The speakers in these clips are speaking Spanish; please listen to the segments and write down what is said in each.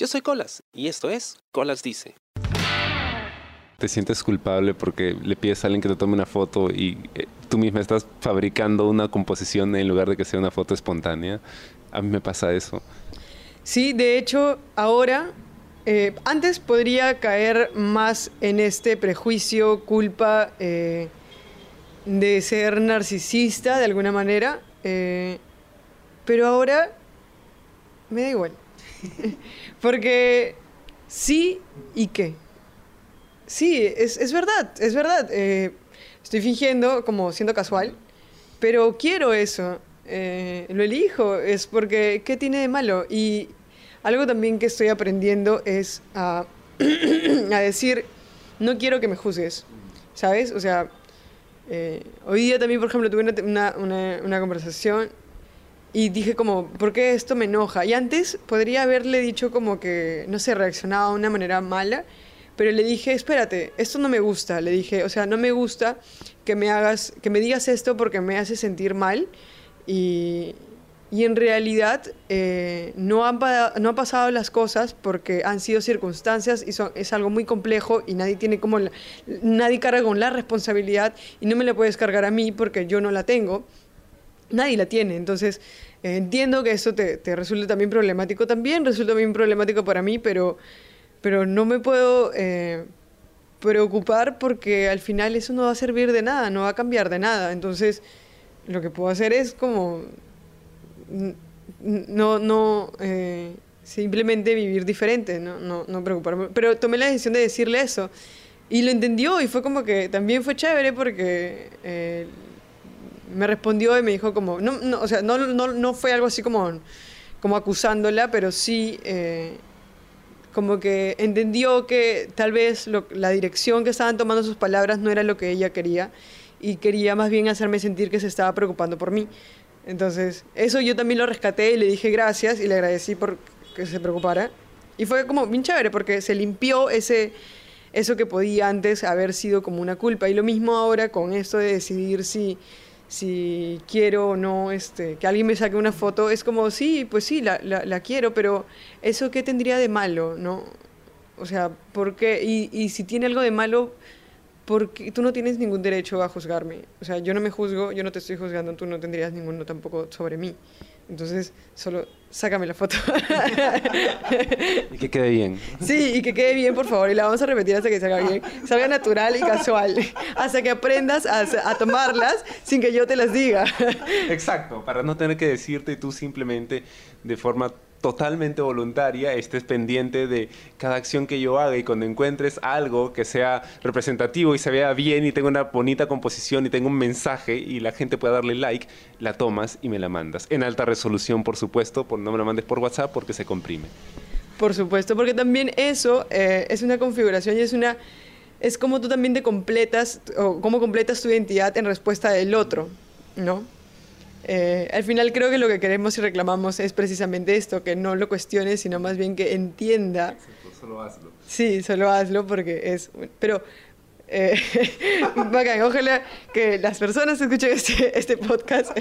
Yo soy Colas y esto es Colas Dice. Te sientes culpable porque le pides a alguien que te tome una foto y eh, tú misma estás fabricando una composición en lugar de que sea una foto espontánea. A mí me pasa eso. Sí, de hecho, ahora, eh, antes podría caer más en este prejuicio, culpa eh, de ser narcisista de alguna manera, pero ahora me da igual. Porque sí y qué. Sí, es, verdad, es verdad. Eh, estoy fingiendo como siendo casual, pero quiero eso. Eh, lo elijo, es porque ¿qué tiene de malo? Y algo también que estoy aprendiendo es a, decir, no quiero que me juzgues, ¿sabes? O sea, eh, hoy día también, por ejemplo, tuve una, una, una conversación y dije como, ¿por qué esto me enoja? Y antes podría haberle dicho como que, no sé, reaccionaba de una manera mala, pero le dije, espérate, esto no me gusta, le dije, o sea, no me gusta que me hagas, que me digas esto porque me hace sentir mal y, y en realidad eh, no, han, no han pasado las cosas porque han sido circunstancias y son, es algo muy complejo y nadie tiene como, nadie carga con la responsabilidad y no me la puedes cargar a mí porque yo no la tengo nadie la tiene. Entonces, eh, entiendo que eso te, te, resulte también problemático. También resulta bien problemático para mí, pero, pero no me puedo eh, preocupar porque al final eso no va a servir de nada, no va a cambiar de nada. Entonces, lo que puedo hacer es como no, no eh, simplemente vivir diferente, no, no, no preocuparme. Pero tomé la decisión de decirle eso. Y lo entendió y fue como que también fue chévere porque me respondió y me dijo como, no, no o sea, no, no, no, fue algo así como, como acusándola, pero sí eh, como que entendió que tal vez la dirección que estaban tomando sus palabras no era lo que ella quería y quería más bien hacerme sentir que se estaba preocupando por mí. Entonces, eso yo también lo rescaté y le dije gracias y le agradecí por que se preocupara. Y fue como bien chévere porque se limpió ese, eso que podía antes haber sido como una culpa. Y lo mismo ahora con esto de decidir si si quiero o no este, que alguien me saque una foto, es como, sí, pues sí, la, la, quiero, pero ¿eso qué tendría de malo? ¿no? O sea, ¿por qué? Y, y si tiene algo de malo, porque tú no tienes ningún derecho a juzgarme. O sea, yo no me juzgo, yo no te estoy juzgando, tú no tendrías ninguno tampoco sobre mí. Entonces, solo sácame la foto. y que quede bien. Sí, y que quede bien, por favor. Y la vamos a repetir hasta que salga bien. Salga natural y casual. Hasta que aprendas a, a tomarlas sin que yo te las diga. Exacto, para no tener que decirte tú simplemente de forma totalmente voluntaria, estés pendiente de cada acción que yo haga y cuando encuentres algo que sea representativo y se vea bien y tenga una bonita composición y tenga un mensaje y la gente pueda darle like, la tomas y me la mandas. En alta resolución, por supuesto, por, no me la mandes por WhatsApp porque se comprime. Por supuesto, porque también eso eh, es una configuración y es una... Es como tú también te completas, o cómo completas tu identidad en respuesta del otro, ¿no? Eh, al final creo que lo que queremos y reclamamos es precisamente esto, que no lo cuestione, sino más bien que entienda. solo hazlo. Sí, solo hazlo porque es... Pero eh, bacán, ojalá que las personas que escuchen este, este podcast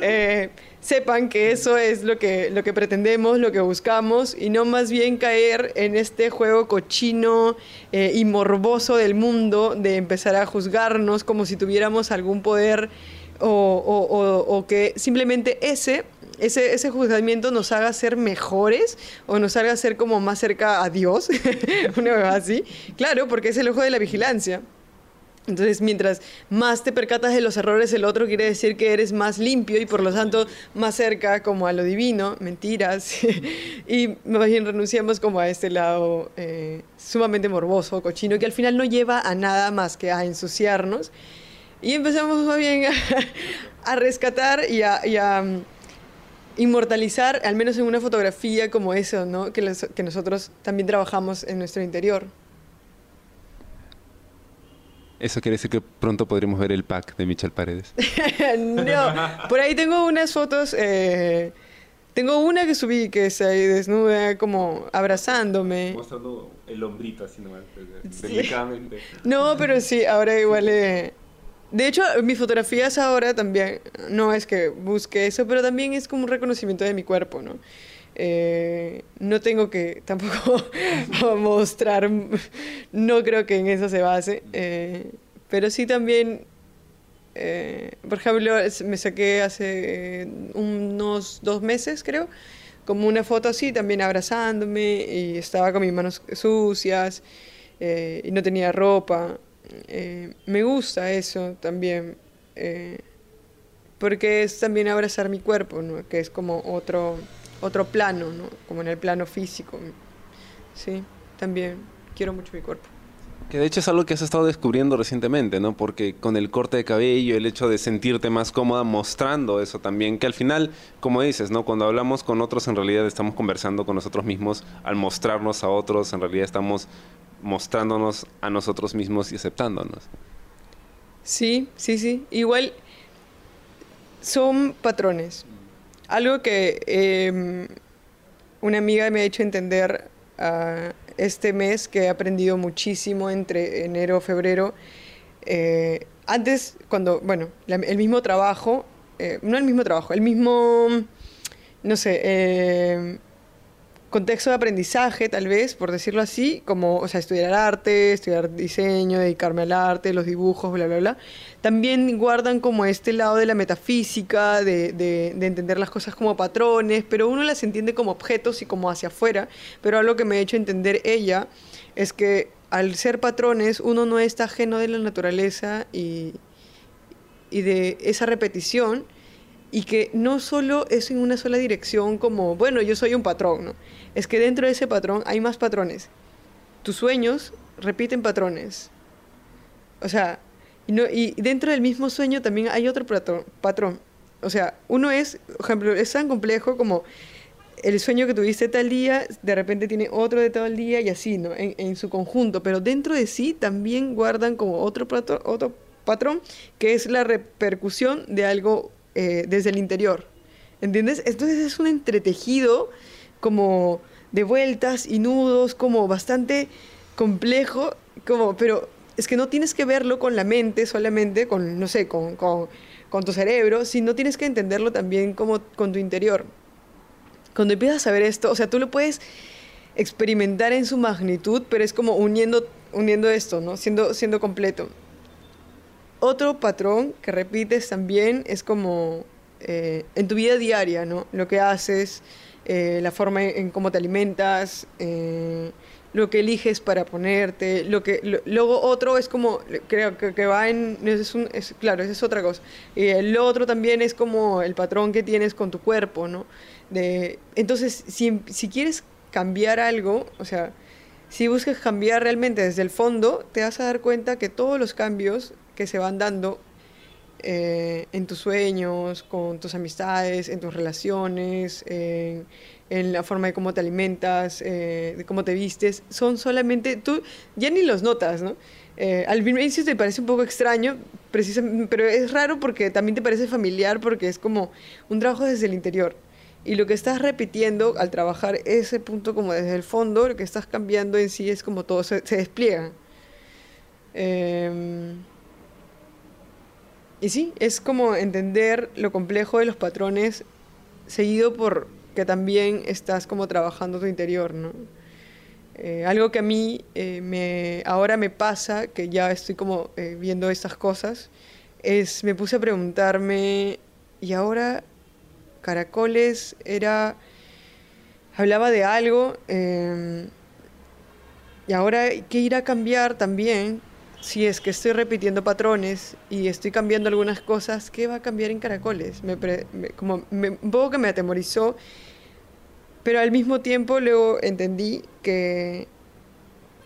eh, sepan que eso es lo que, lo que pretendemos, lo que buscamos, y no más bien caer en este juego cochino eh, y morboso del mundo de empezar a juzgarnos como si tuviéramos algún poder o, o, que simplemente ese, ese, ese, juzgamiento nos haga ser mejores o nos haga ser como más cerca a Dios, una vez así. Claro, porque es el ojo de la vigilancia. Entonces, mientras más te percatas de los errores del otro, quiere decir que eres más limpio y por lo tanto más cerca como a lo divino, mentiras. y más bien renunciamos como a este lado eh, sumamente morboso, cochino, que al final no lleva a nada más que a ensuciarnos y empezamos más bien a, rescatar y a, mm, inmortalizar, al menos en una fotografía como eso, ¿no? que, que nosotros también trabajamos en nuestro interior. Eso quiere decir que pronto podremos ver el pack de Michelle Paredes. no, por ahí tengo unas fotos. Eh, tengo una que subí que es ahí desnuda, como abrazándome. Mostrando el hombrito así nomás, No, pero sí, ahora igual. Eh, de hecho, mis fotografías ahora también, no es que busque eso, pero también es como un reconocimiento de mi cuerpo, ¿no? Eh, no tengo que tampoco mostrar, no creo que en eso se base, eh, pero sí también, eh, por ejemplo, me saqué hace unos dos meses, creo, como una foto así, también abrazándome y estaba con mis manos sucias y no tenía ropa. Me gusta eso también porque es también abrazar mi cuerpo, ¿no? que es como otro, otro plano, ¿no? como en el plano físico. Sí, también quiero mucho mi cuerpo. Que de hecho es algo que has estado descubriendo recientemente, ¿no? Porque con el corte de cabello, el hecho de sentirte más cómoda mostrando eso también, que al final, como dices, ¿no? Cuando hablamos con otros, en realidad estamos conversando con nosotros mismos, al mostrarnos a otros, en realidad estamos mostrándonos a nosotros mismos y aceptándonos. Sí, sí, sí. Igual son patrones. Algo que em, una amiga me ha hecho entender uh, este mes, que he aprendido muchísimo entre enero y febrero. Eh, antes, cuando, bueno, el mismo trabajo, eh, no el mismo trabajo, el mismo, no sé, eh, contexto de aprendizaje, tal vez, por decirlo así, como, o sea, estudiar arte, estudiar diseño, dedicarme al arte, los dibujos, bla, bla, bla, también guardan como este lado de la metafísica, de, de, de, entender las cosas como patrones, pero uno las entiende como objetos y como hacia afuera, pero algo que me ha hecho entender ella es que al ser patrones uno no está ajeno de la naturaleza y de esa repetición, y que no solo es en una sola dirección como, bueno, yo soy un patrón, ¿no? Es que dentro de ese patrón hay más patrones. Tus sueños repiten patrones. O sea, y, no, y dentro del mismo sueño también hay otro patrón. O sea, uno es, por ejemplo, es tan complejo como el sueño que tuviste tal día, de repente tiene otro de el día y así, ¿no? En, en su conjunto. Pero dentro de sí también guardan como otro, otro patrón, que es la repercusión de algo eh, desde el interior. ¿Entiendes? Entonces es un entretejido como de vueltas y nudos, como bastante complejo, como, pero es que no tienes que verlo con la mente solamente, con, no sé, con, con, con tu cerebro, sino tienes que entenderlo también como con tu interior. Cuando empiezas a ver esto, o sea, tú lo puedes experimentar en su magnitud, pero es como uniendo, uniendo esto, ¿no? Siendo, siendo completo. Otro patrón que repites también es como eh, en tu vida diaria, ¿no? Lo que haces, eh, la forma en, cómo te alimentas, eh, lo que eliges para ponerte, lo que luego otro es como creo que, va en es, es claro esa es otra cosa y el otro también es como el patrón que tienes con tu cuerpo no de entonces si, si quieres cambiar algo o sea si buscas cambiar realmente desde el fondo te vas a dar cuenta que todos los cambios que se van dando eh, en tus sueños, con tus amistades, en tus relaciones, en, la forma de cómo te alimentas, eh, de cómo te vistes, son solamente, tú ya ni los notas, ¿no? Eh, al principio te parece un poco extraño, pero es raro porque también te parece familiar porque es como un trabajo desde el interior. Y lo que estás repitiendo al trabajar ese punto como desde el fondo, lo que estás cambiando en sí es como todo se, se despliega. Y sí, es como entender lo complejo de los patrones seguido por que también estás como trabajando tu interior, ¿no? Eh, algo que a mí eh, me, ahora me pasa, que ya estoy como eh, viendo estas cosas, es me puse a preguntarme, ¿y ahora Caracoles era, hablaba de algo, y ahora qué irá a cambiar también si es que estoy repitiendo patrones y estoy cambiando algunas cosas, ¿qué va a cambiar en caracoles? Me, como un poco que me atemorizó, pero al mismo tiempo luego entendí que,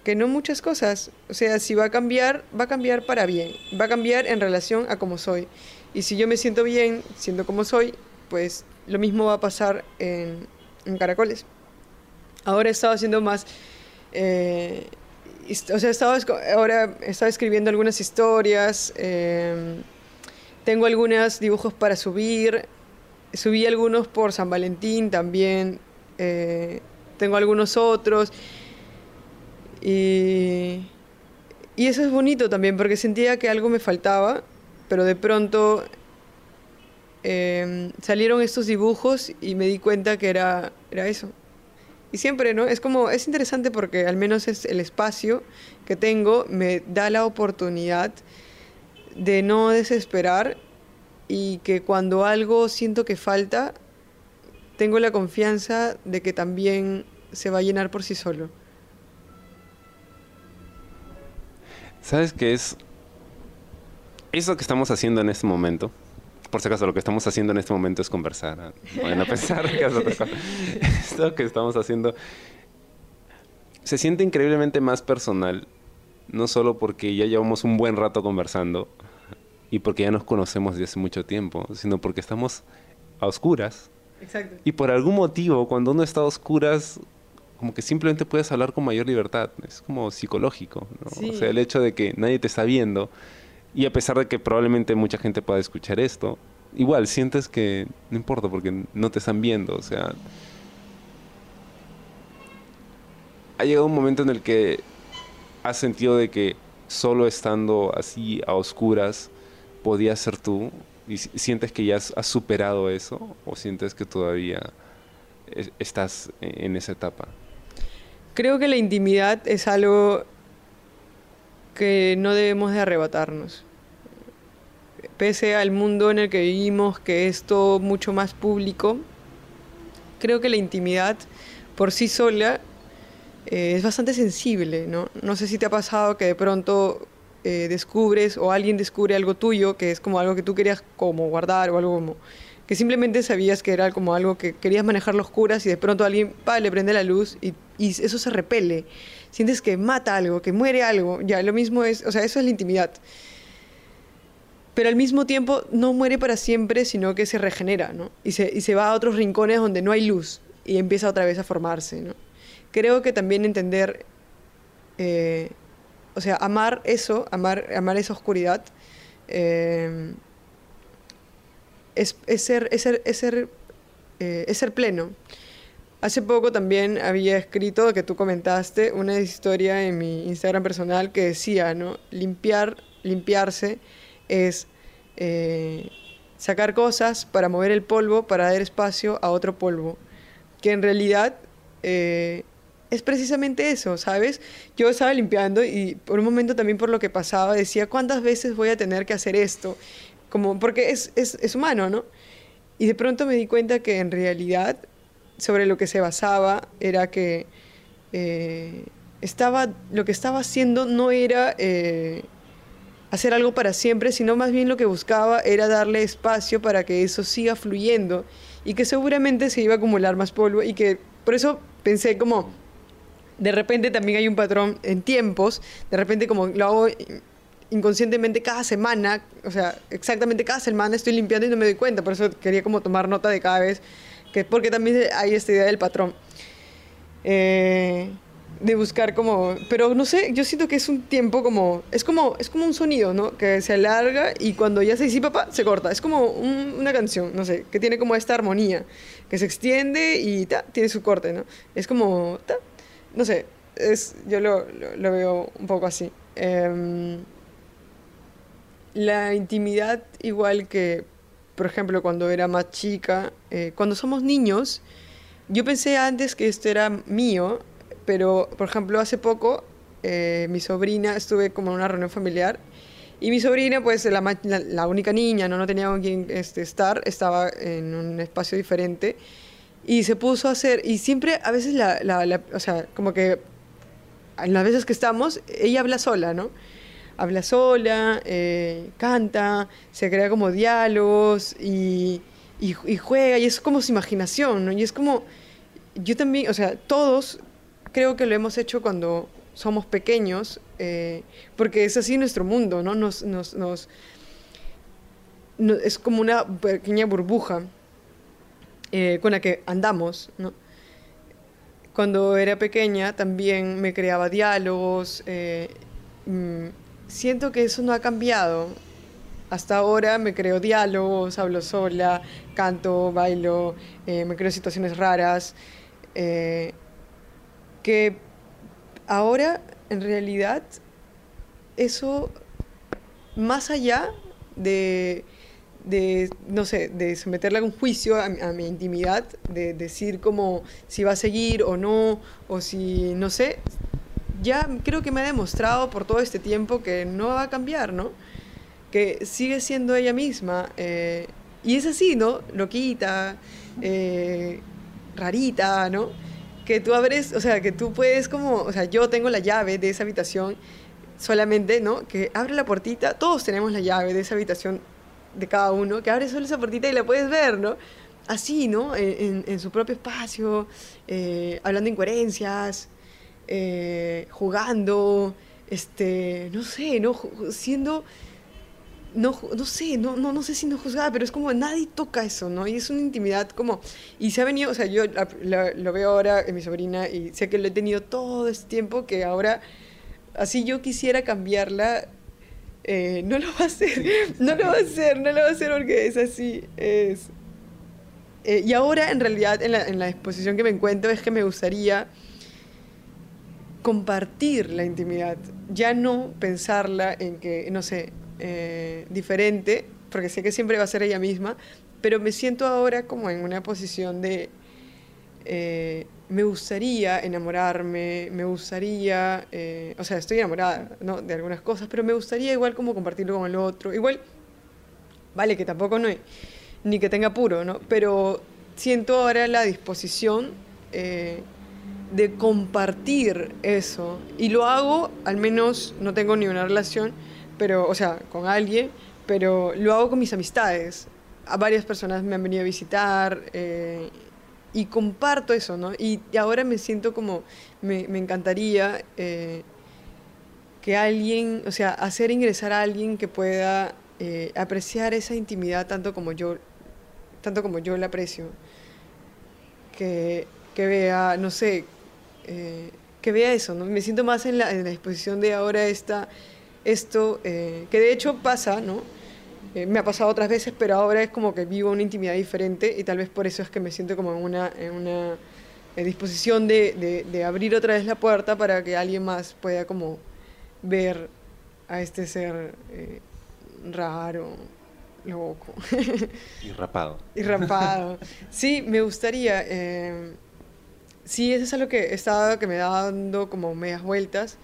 que no muchas cosas, o sea, si va a cambiar, va a cambiar para bien, va a cambiar en relación a cómo soy. Y si yo me siento bien siendo como soy, pues lo mismo va a pasar en, en caracoles. Ahora he estado haciendo más... Eh, o sea, estaba, ahora estaba escribiendo algunas historias, em, tengo algunos dibujos para subir, subí algunos por San Valentín también, eh, tengo algunos otros. Y, eso es bonito también, porque sentía que algo me faltaba, pero de pronto em, salieron estos dibujos y me di cuenta que era eso. Y siempre, ¿no? Es como, es interesante porque al menos es el espacio que tengo me da la oportunidad de no desesperar y que cuando algo siento que falta, tengo la confianza de que también se va a llenar por sí solo. ¿Sabes qué es? Eso que estamos haciendo en este momento, por si acaso lo que estamos haciendo en este momento es conversar. Bueno, a pensar que es otra cosa. Esto que estamos haciendo se siente increíblemente más personal, no solo porque ya llevamos un buen rato conversando y porque ya nos conocemos desde hace mucho tiempo, sino porque estamos a oscuras. Exacto. Y por algún motivo, cuando uno está a oscuras, como que simplemente puedes hablar con mayor libertad. Es como psicológico, ¿no? Sí. O sea, el hecho de que nadie te está viendo y a pesar de que probablemente mucha gente pueda escuchar esto, igual sientes que no importa porque no te están viendo. O sea, ha llegado un momento en el que has sentido de que solo estando así a oscuras podías ser tú y si- sientes que ya has, superado eso o sientes que todavía es- estás en esa etapa. Creo que la intimidad es algo que no debemos de arrebatarnos. Pese al mundo en el que vivimos, que es todo mucho más público, creo que la intimidad por sí sola eh, es bastante sensible, ¿no? No sé si te ha pasado que de pronto eh, descubres o alguien descubre algo tuyo que es como algo que tú querías como guardar o algo como que simplemente sabías que era como algo que querías manejar las oscuras y de pronto alguien pa, le prende la luz y, y eso se repele. Sientes que mata algo, que muere algo. Ya, lo mismo es, o sea, eso es la intimidad. Pero al mismo tiempo no muere para siempre, sino que se regenera, ¿no? Y se, y se va a otros rincones donde no hay luz y empieza otra vez a formarse, ¿no? Creo que también entender, eh, o sea, amar eso, amar, amar esa oscuridad, eh, es, ser, ser, ser, eh, ser pleno. Hace poco también había escrito, que tú comentaste, una historia en mi Instagram personal que decía, ¿no? Limpiar, limpiarse es eh, sacar cosas para mover el polvo, para dar espacio a otro polvo. Que en realidad eh, es precisamente eso, ¿sabes? Yo estaba limpiando y por un momento también por lo que pasaba decía, ¿cuántas veces voy a tener que hacer esto? Como, porque es, es, es humano, ¿no? Y de pronto me di cuenta que en realidad sobre lo que se basaba era que eh, estaba, lo que estaba haciendo no era eh, hacer algo para siempre, sino más bien lo que buscaba era darle espacio para que eso siga fluyendo y que seguramente se iba a acumular más polvo y que por eso pensé como, de repente también hay un patrón en tiempos, de repente como lo hago inconscientemente cada semana, o sea, exactamente cada semana estoy limpiando y no me doy cuenta, por eso quería como tomar nota de cada vez, que, porque también hay esta idea del patrón. Eh, de buscar como, pero no sé, yo siento que es un tiempo como, es como, es como un sonido, ¿no? Que se alarga y cuando ya se disipa, pa, se corta. Es como un- una canción, no sé, que tiene como esta armonía, que se extiende y ta, tiene su corte, ¿no? Es como, ta, no sé, es, yo lo, lo, lo veo un poco así. Em, la intimidad, igual que, por ejemplo, cuando era más chica, eh, cuando somos niños, yo pensé antes que esto era mío, pero, por ejemplo, hace poco, eh, mi sobrina, estuve como en una reunión familiar, y mi sobrina, pues la, la- la única niña, ¿no? no tenía con quien este, estar, estaba en un espacio diferente, y se puso a hacer, y siempre, a veces, la, la- o sea, como que las veces que estamos, ella habla sola, ¿no? Habla sola, eh, canta, se crea como diálogos y, y, juega, y es como su imaginación, ¿no? Y es como, yo también, o sea, todos creo que lo hemos hecho cuando somos pequeños, eh, porque es así nuestro mundo, ¿no? Nos, nos, nos, no- es como una pequeña burbuja eh, con la que andamos, ¿no? Cuando era pequeña también me creaba diálogos. eh, mm, siento que eso no ha cambiado. Hasta ahora me creo diálogos, hablo sola, canto, bailo, eh, me creo situaciones raras. eh, que ahora, en realidad, eso, más allá de, de, no sé, de someterla a un juicio a, a, mi intimidad, de decir como si va a seguir o no, o si, no sé, ya creo que me ha demostrado por todo este tiempo que no va a cambiar, ¿no? Que sigue siendo ella misma. Eh, y es así, ¿no? Loquita, eh, rarita, ¿no? Que tú abres, o sea, que tú puedes como, o sea, yo tengo la llave de esa habitación solamente, ¿no? Que abre la puertita, todos tenemos la llave de esa habitación de cada uno, que abre solo esa puertita y la puedes ver, ¿no? Así, ¿no? En, en su propio espacio, eh, hablando incoherencias, eh, jugando, este, no sé, ¿no? Siendo, no, no sé, no, no, no sé si no juzgada, pero es como nadie toca eso, ¿no? Y es una intimidad como, y se ha venido, o sea, yo lo veo ahora en mi sobrina y sé que lo he tenido todo este tiempo, que ahora, así yo quisiera cambiarla, eh, no lo va a hacer, no lo va a hacer, no lo va a hacer porque es así, es... Eh, y ahora, en realidad, la, en la exposición que me encuentro, es que me gustaría compartir la intimidad, ya no pensarla en que, no sé, eh, diferente, porque sé que siempre va a ser ella misma, pero me siento ahora como en una posición de, eh, me gustaría enamorarme, me gustaría, eh, o sea, estoy enamorada ¿no? de algunas cosas, pero me gustaría igual como compartirlo con el otro, igual, vale, que tampoco no hay, ni que tenga puro, ¿no? Pero siento ahora la disposición de compartir eso. Y lo hago, al menos no tengo ni una relación, pero, o sea, con alguien, pero lo hago con mis amistades. A varias personas me han venido a visitar eh, y comparto eso, ¿no? Y, ahora me siento como, me, me encantaría eh, que alguien, o sea, hacer ingresar a alguien que pueda eh, apreciar esa intimidad tanto como yo, tanto como yo la aprecio. Que, que vea, no sé, eh, que vea eso, ¿no? Me siento más en la, en la disposición de ahora esta, esto, eh, que de hecho pasa, ¿no? Eh, me ha pasado otras veces, pero ahora es como que vivo una intimidad diferente y tal vez por eso es que me siento como en una, en una disposición de, de, de, abrir otra vez la puerta para que alguien más pueda como ver a este ser raro, loco. Y rapado. y rapado. Sí, me gustaría sí, eso es algo que he estado, que me da dando como medias vueltas.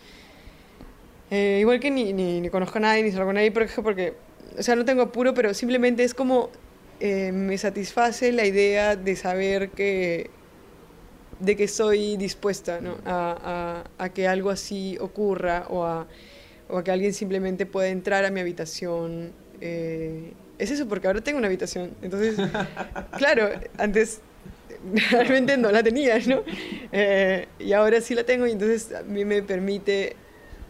Eh, igual que ni, ni, ni, conozco a nadie, ni salgo con nadie, porque, porque, o sea, no tengo apuro, pero simplemente es como eh, me satisface la idea de saber que, de que estoy dispuesta ¿no? a, a, a, que algo así ocurra o a, o a que alguien simplemente pueda entrar a mi habitación. Eh, es eso, porque ahora tengo una habitación. Entonces, claro, antes realmente no la tenía, ¿no? Eh, y ahora sí la tengo y entonces a mí me permite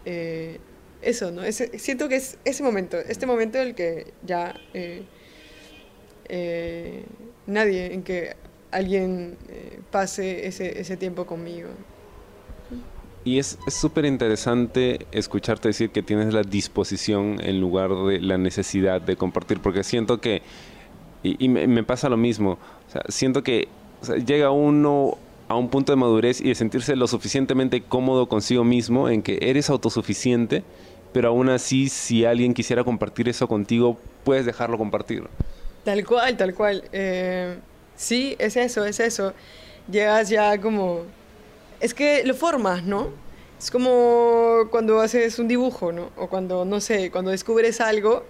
eh, eso, ¿no? Siento que es ese momento, este momento en el que ya eh, nadie, en que alguien pase ese, tiempo conmigo. Y es súper interesante escucharte decir que tienes la disposición en lugar de la necesidad de compartir, porque siento que, y, y me, me, pasa lo mismo, o sea, siento que o sea, llega uno a un punto de madurez y de sentirse lo suficientemente cómodo consigo mismo en que eres autosuficiente, pero aún así si alguien quisiera compartir eso contigo, puedes dejarlo compartir. Tal cual, tal cual. Eh, sí, es eso, es eso. Llegas ya como... Es que lo formas, ¿no? Es como cuando haces un dibujo, ¿no? O cuando, no sé, cuando descubres algo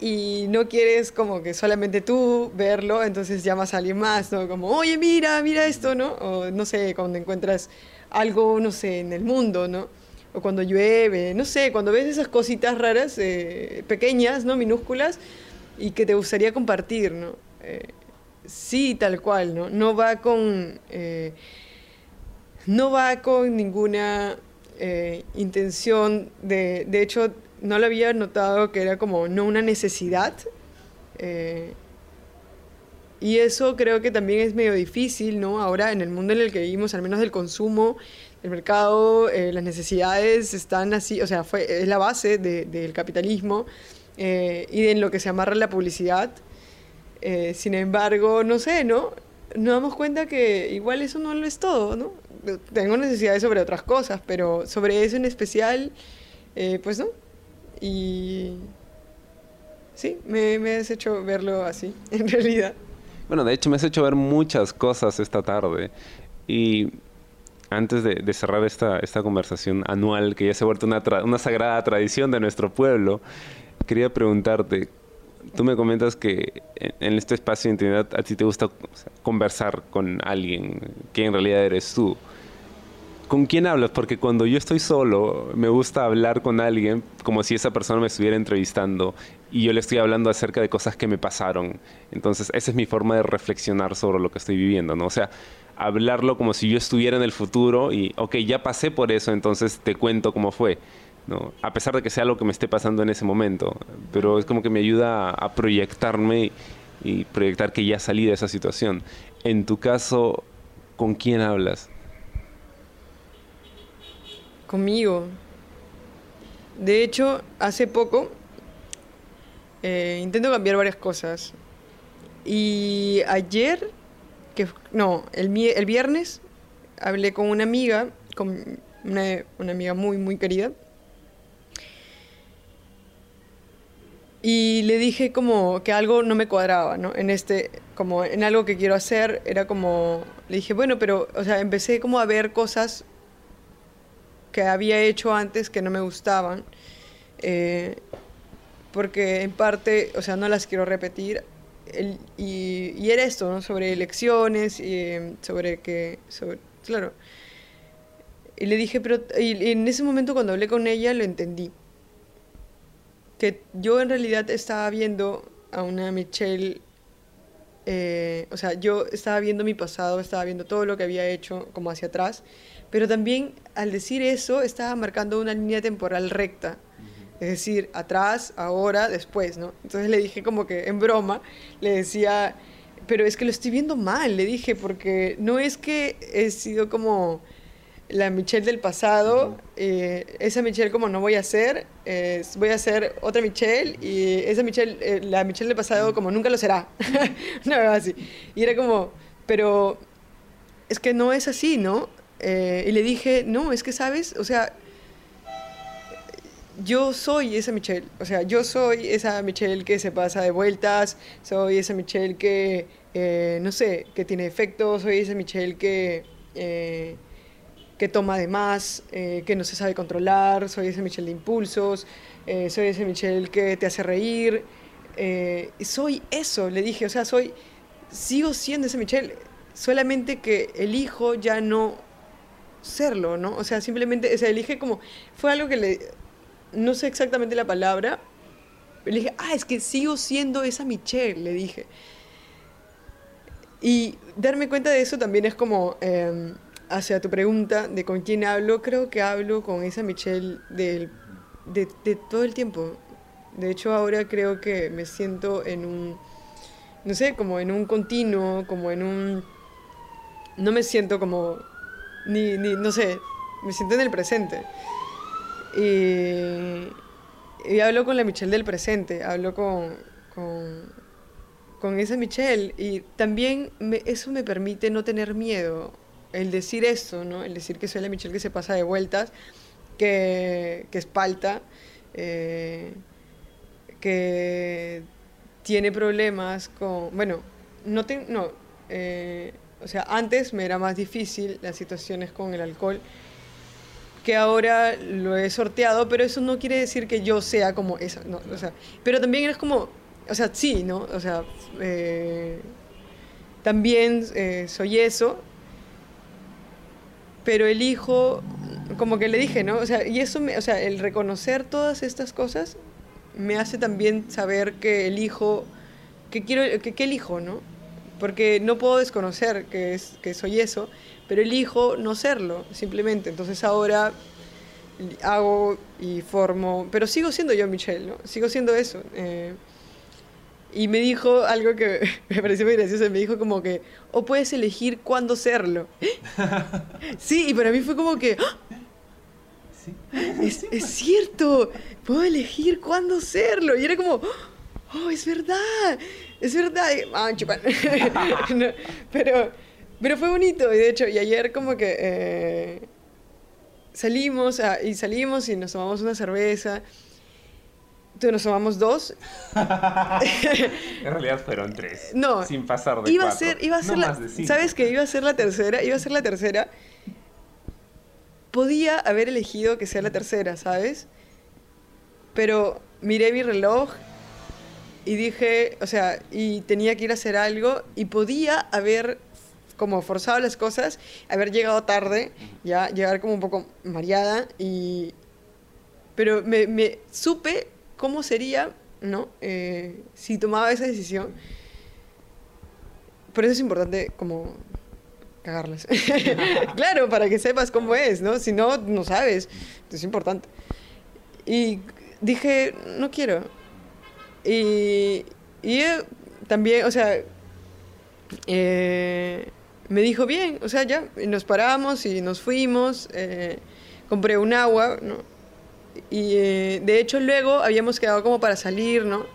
y no quieres como que solamente tú verlo, entonces llamas a alguien más, ¿no? Como, oye, mira, mira esto, ¿no? O no sé, cuando encuentras algo, no sé, en el mundo, ¿no? O cuando llueve, no sé, cuando ves esas cositas raras, eh, pequeñas, ¿no? Minúsculas, y que te gustaría compartir, ¿no? Eh, sí, tal cual, ¿no? No va con... Eh, no va con ninguna eh, intención de... De hecho, no lo había notado que era como no una necesidad. Eh, y eso creo que también es medio difícil, ¿no? Ahora en el mundo en el que vivimos, al menos del consumo, el mercado, eh, las necesidades están así, o sea, fue, es la base de, del capitalismo eh, y de en lo que se amarra la publicidad. Sin embargo, no sé, ¿no? Nos damos cuenta que igual eso no lo es todo, ¿no? Tengo necesidades sobre otras cosas, pero sobre eso en especial, pues no, y, sí, me, has hecho verlo así, en realidad. Bueno, de hecho me has hecho ver muchas cosas esta tarde. Y antes de, de cerrar esta, esta conversación anual, que ya se ha vuelto una, una sagrada tradición de nuestro pueblo, quería preguntarte, tú me comentas que en, este espacio de intimidad a ti te gusta conversar con alguien, que en realidad eres tú. ¿Con quién hablas? Porque cuando yo estoy solo, me gusta hablar con alguien como si esa persona me estuviera entrevistando y yo le estoy hablando acerca de cosas que me pasaron. Entonces, esa es mi forma de reflexionar sobre lo que estoy viviendo, ¿no? O sea, hablarlo como si yo estuviera en el futuro y, ok, ya pasé por eso, entonces te cuento cómo fue, ¿no? A pesar de que sea algo que me esté pasando en ese momento, pero es como que me ayuda a, proyectarme y proyectar que ya salí de esa situación. En tu caso, ¿con quién hablas? Conmigo. De hecho, hace poco eh, intento cambiar varias cosas. Y ayer, que no, el, el viernes, hablé con una amiga, con una, una amiga muy, muy querida. Y le dije como que algo no me cuadraba, ¿no? En este, como en algo que quiero hacer, era como, le dije, bueno, pero, o sea, empecé como a ver cosas que había hecho antes que no me gustaban, eh, porque en parte, o sea, no las quiero repetir. El- y, y era esto, ¿no? Sobre elecciones, y, eh, sobre que, sobre, claro. Y le dije, pero, y, y en ese momento cuando hablé con ella lo entendí. Que yo en realidad estaba viendo a una Michelle, eh, o sea, yo estaba viendo mi pasado, estaba viendo todo lo que había hecho como hacia atrás, pero también al decir eso estaba marcando una línea temporal recta. Es decir, atrás, ahora, después, ¿no? Entonces le dije como que en broma, le decía, pero es que lo estoy viendo mal, le dije, porque no es que he sido como la Michelle del pasado, eh, esa Michelle como no voy a ser, eh, voy a ser otra Michelle y esa Michelle, eh, la Michelle del pasado como nunca lo será. Vez así. Y era como, pero es que no es así, ¿no? Eh, y le dije, no, es que sabes, o sea, yo soy esa Michelle, o sea, yo soy esa Michelle que se pasa de vueltas, soy esa Michelle que, eh, no sé, que tiene efectos, soy esa Michelle que, eh, que toma de más, que no se sabe controlar, soy esa Michelle de impulsos, soy esa Michelle que te hace reír, soy eso, le dije, o sea, soy, sigo siendo esa Michelle, solamente que elijo ya no serlo, ¿no? O sea, simplemente, o sea, elige como, fue algo que le, no sé exactamente la palabra, le dije, ah, es que sigo siendo esa Michelle, le dije. Y darme cuenta de eso también es como, eh, hacia tu pregunta de con quién hablo, creo que hablo con esa Michelle del, de, de todo el tiempo. De hecho, ahora creo que me siento en un, no sé, como en un continuo, como en un... No me siento como, ni, ni no sé, me siento en el presente. Y, hablo con la Michelle del presente, hablo con, con, esa Michelle. Y también me- eso me permite no tener miedo, el decir esto, ¿no? El decir que soy la Michelle que se pasa de vueltas, que, que espalta, eh, que tiene problemas con... Bueno, no tengo... No, eh, o sea, antes me era más difícil las situaciones con el alcohol que ahora lo he sorteado, pero eso no quiere decir que yo sea como esa, no, o sea, pero también es como, o sea, sí, ¿no? O sea, eh, también eh, soy eso, pero elijo, como que le dije, ¿no? O sea, y eso, me, o sea, el reconocer todas estas cosas me hace también saber que elijo, que quiero, que, que elijo, ¿no? Porque no puedo desconocer que, es, que soy eso, pero elijo no serlo, simplemente. Entonces ahora hago y formo, pero sigo siendo yo Michelle, ¿no? Sigo siendo eso. eh, y me dijo algo que me pareció muy gracioso, me dijo como que, o puedes elegir cuándo serlo. Sí, y para mí fue como que, ¡ah! es, es cierto, puedo elegir cuándo serlo. Y era como, oh, es verdad, es verdad. Y, ah, chupan. No, pero, pero fue bonito, y de hecho, y ayer como que eh, salimos, ah, y salimos y nos tomamos una cerveza. Entonces nos tomamos dos. en realidad fueron tres. No. Sin pasar de iba cuatro. a ser, iba a No la, más de cinco. ¿Sabes qué? Iba a ser la tercera, iba a ser la tercera. Podía haber elegido que sea la tercera, ¿sabes? Pero miré mi reloj y dije, o sea, y tenía que ir a hacer algo y podía haber como forzado las cosas, haber llegado tarde, ya llegar como un poco mareada y pero me, me supe cómo sería, ¿no? Eh, si tomaba esa decisión. Por eso es importante como cagarlas. claro, para que sepas cómo es, ¿no? Si no, no sabes. Es importante. Y dije, no quiero. Y, y también, o sea, eh, me dijo bien, o sea, ya, y nos paramos y nos fuimos. eh, compré un agua, ¿no? Y eh, de hecho luego habíamos quedado como para salir, ¿no?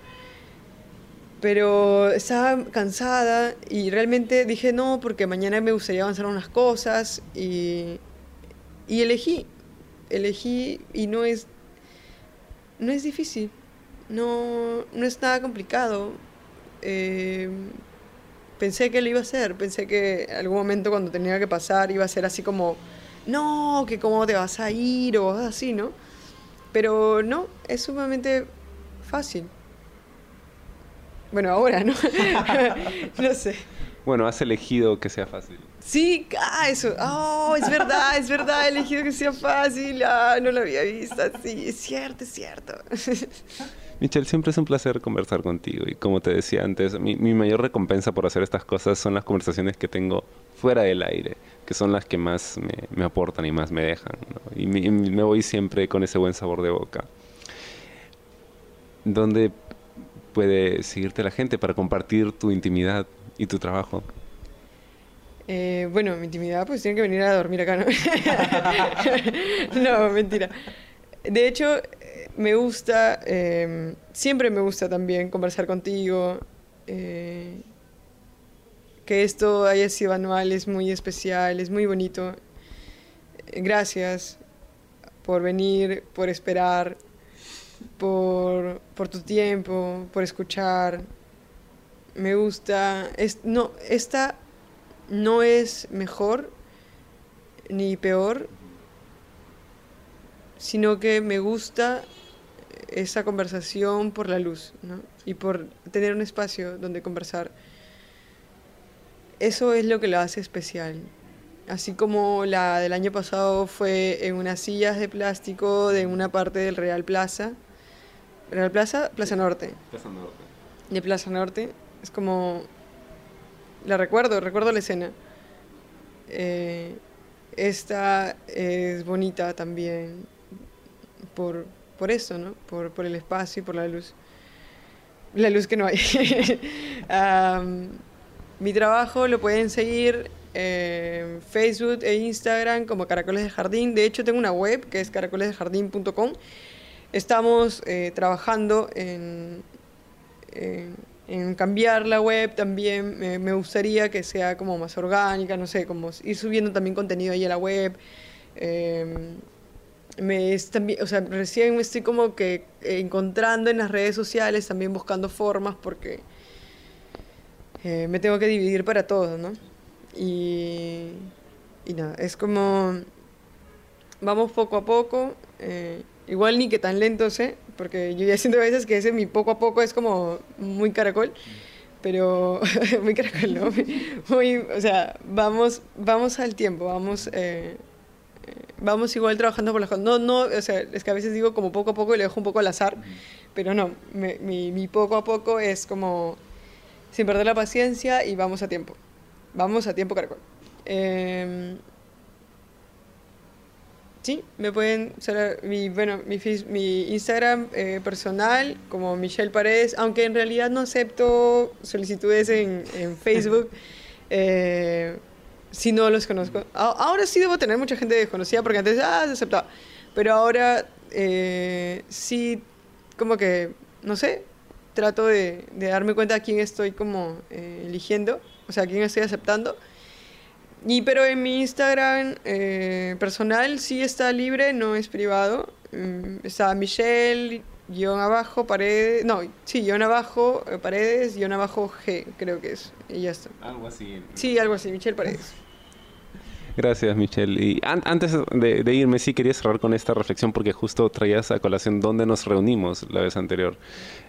Pero estaba cansada y realmente dije no, porque mañana me gustaría avanzar unas cosas y, y elegí, elegí y no es, no es difícil, no, no es nada complicado. Eh, pensé que lo iba a hacer, pensé que algún momento cuando tenía que pasar iba a ser así como, no, que cómo te vas a ir o así, ¿no? Pero no, es sumamente fácil. Bueno, ahora, ¿no? no sé. Bueno, has elegido que sea fácil. Sí, ah, eso. Oh, es verdad, es verdad. He elegido que sea fácil. Ah, no lo había visto así. Es cierto, es cierto. Michelle, siempre es un placer conversar contigo y como te decía antes, mi, mayor recompensa por hacer estas cosas son las conversaciones que tengo fuera del aire, que son las que más me, me aportan y más me dejan. Y, me, me voy siempre con ese buen sabor de boca. ¿Dónde puede seguirte la gente para compartir tu intimidad y tu trabajo? Eh, bueno, mi intimidad, pues tienen que venir a dormir acá, ¿no? no, mentira. De hecho, eh, me gusta, eh, siempre me gusta también conversar contigo. eh, que esto haya sido anual es muy especial, es muy bonito. Gracias por venir, por esperar, por, por tu tiempo, por escuchar. Me gusta. Es, no, esta no es mejor ni peor, sino que me gusta esa conversación por la luz, ¿no? Y por tener un espacio donde conversar. Eso es lo que lo hace especial. Así como la del año pasado fue en unas sillas de plástico de una parte del Real Plaza. Real Plaza, Plaza Norte. De Plaza Norte. Es como la recuerdo, recuerdo la escena. Eh, esta es bonita también por, por eso, ¿no? Por, por el espacio y por la luz. La luz que no hay. Mi trabajo lo pueden seguir en Facebook e Instagram como Caracoles de Jardín. De hecho, tengo una web que es caracolesdejardín.com. Estamos eh, trabajando en, en cambiar la web también. Me, gustaría que sea como más orgánica, no sé, como ir subiendo también contenido ahí a la web. Em, me también, o sea, recién me estoy como que encontrando en las redes sociales, también buscando formas porque eh, me tengo que dividir para todo, ¿no? Y, y nada, es como vamos poco a poco, eh, igual ni que tan lento sé, porque yo ya siento a veces que ese mi poco a poco es como muy caracol, pero muy caracol, ¿no? Muy, o sea, vamos, vamos al tiempo, vamos, eh, eh, vamos igual trabajando por las cosas. No, no, o sea, es que a veces digo como poco a poco y le dejo un poco al azar, pero no, mi, mi poco a poco es como sin perder la paciencia y vamos a tiempo. Vamos a tiempo, caracol. Em, Sí, me pueden usar mi, bueno, mi, Instagram eh, personal como Michelle Paredes, aunque en realidad no acepto solicitudes en, en Facebook eh, si no los conozco. Ahora sí debo tener mucha gente desconocida porque antes, ah, se aceptaba. Pero ahora eh, sí, como que, no sé, trato de, de darme cuenta a quién estoy como eh, eligiendo, o sea, a quién estoy aceptando. Y pero en mi Instagram eh, personal sí está libre, no es privado. Mm, está Michelle guion abajo, paredes, no, sí, guion abajo, eh, paredes, guion abajo G, creo que es, y ya está. Algo así. Sí, algo así, Michelle Paredes. Gracias, Michelle. Y an- antes de, de irme, sí quería cerrar con esta reflexión porque justo traías a colación dónde nos reunimos la vez anterior.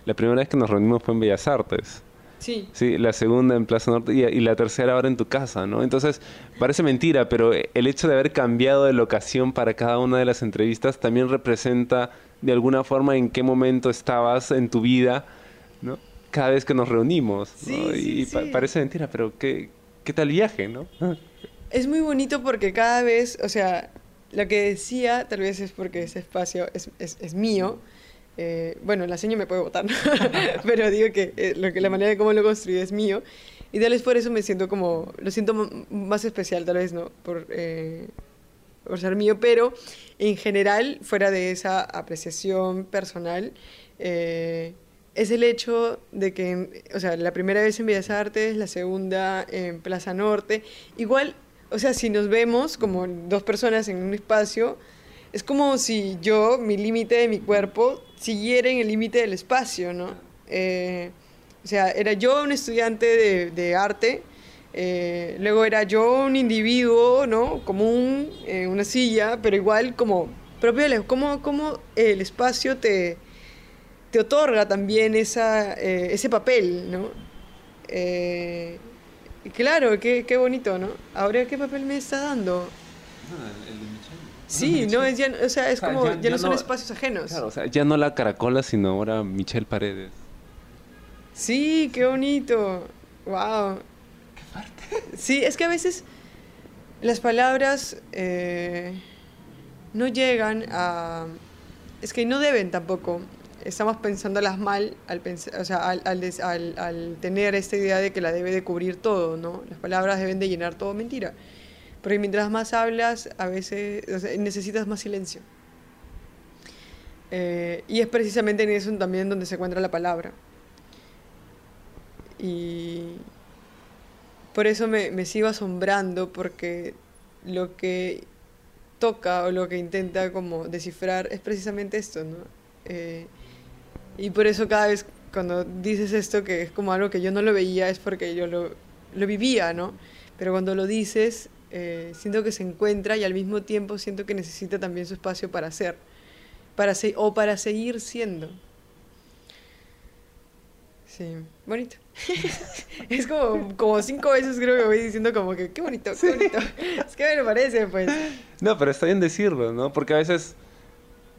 La primera vez que nos reunimos fue en Bellas Artes. Sí, Sí, la segunda en Plaza Norte y, y la tercera ahora en tu casa, ¿no? Entonces, parece mentira, pero el hecho de haber cambiado de locación para cada una de las entrevistas también representa de alguna forma en qué momento estabas en tu vida, ¿no? Cada vez que nos reunimos, ¿no? Sí, sí, y pa- parece mentira, pero qué, qué tal viaje, ¿no? Es muy bonito porque cada vez, o sea, lo que decía, tal vez es porque ese espacio es, es, es mío. Eh, bueno, la seña me puede votar, ¿no? pero digo que, eh, lo que la manera de cómo lo construí es mío. Y tal vez por eso me siento como, lo siento más especial, tal vez, ¿no? Por, eh, por ser mío, pero en general, fuera de esa apreciación personal, es el hecho de que, o sea, la primera vez en Bellas Artes, la segunda en Plaza Norte, igual, o sea, si nos vemos como dos personas en un espacio, es como si yo, mi límite de mi cuerpo, siguiera en el límite del espacio, ¿no? Eh, o sea, era yo un estudiante de, arte, eh, luego era yo un individuo, ¿no? Común, en una silla, pero igual como propio. Como, como el espacio te, te otorga también esa, eh, ese papel, ¿no? Eh, claro, qué, qué bonito, ¿no? Ahora, ¿qué papel me está dando? Sí, no, es ya, o sea, es O sea, como, ya- ya, ya no son no- espacios ajenos. Claro, o sea, ya no la caracola, sino ahora Michelle Paredes. Sí, qué bonito. Wow. Qué fuerte. Sí, es que a veces las palabras eh, no llegan a... Es que no deben tampoco. Estamos pensándolas mal al, pens- o sea, al, al des- al- al tener esta idea de que la debe de cubrir todo, ¿no? Las palabras deben de llenar todo. Mentira. Porque mientras más hablas, a veces o sea, necesitas más silencio. Eh, y es precisamente en eso también donde se encuentra la palabra. Y por eso me, me sigo asombrando porque lo que toca o lo que intenta como descifrar es precisamente esto, ¿no? Eh, y por eso cada vez cuando dices esto, que es como algo que yo no lo veía, es porque yo lo, lo vivía, ¿no? Pero cuando lo dices, eh, siento que se encuentra y al mismo tiempo siento que necesita también su espacio para ser, para se- o para seguir siendo. Sí, bonito. es como, como cinco veces creo que voy diciendo como que qué bonito, qué bonito. Es que me parece, pues. No, pero está bien decirlo, ¿no? Porque a veces,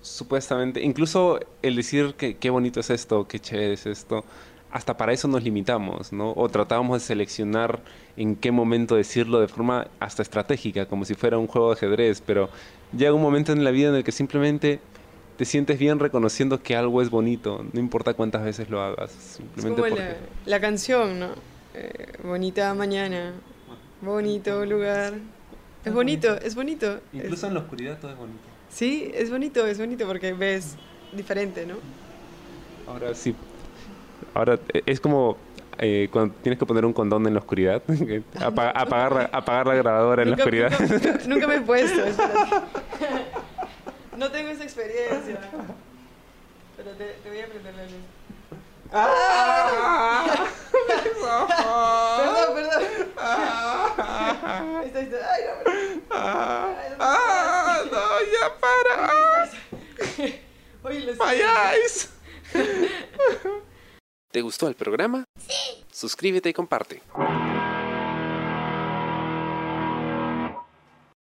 supuestamente, incluso el decir que qué bonito es esto, qué chévere es esto, hasta para eso nos limitamos, ¿no? O tratábamos de seleccionar en qué momento decirlo de forma hasta estratégica, como si fuera un juego de ajedrez, pero llega un momento en la vida en el que simplemente te sientes bien reconociendo que algo es bonito, no importa cuántas veces lo hagas, Es simplemente como porque... la, la canción, ¿no? Eh, bonita mañana, bonito lugar. Es bonito, es bonito. Es- en la oscuridad todo es bonito. sí, es bonito, es bonito porque ves diferente, ¿no? Ahora sí. Ahora eh, es como eh, cuando tienes que poner un condón en la oscuridad. apa- apagar, la, apagar la grabadora en la oscuridad. Nunca, nunca me he puesto, espérate. No tengo esa experiencia. Pero te, te voy a prender la luz. Perdón, perdón. Ahí está, ahí está. Ay, no, pero- ¡Ah! ¡No, ya para! Oye, lo ¡Vayáis! ¿Te gustó el programa? Sí. Suscríbete y comparte.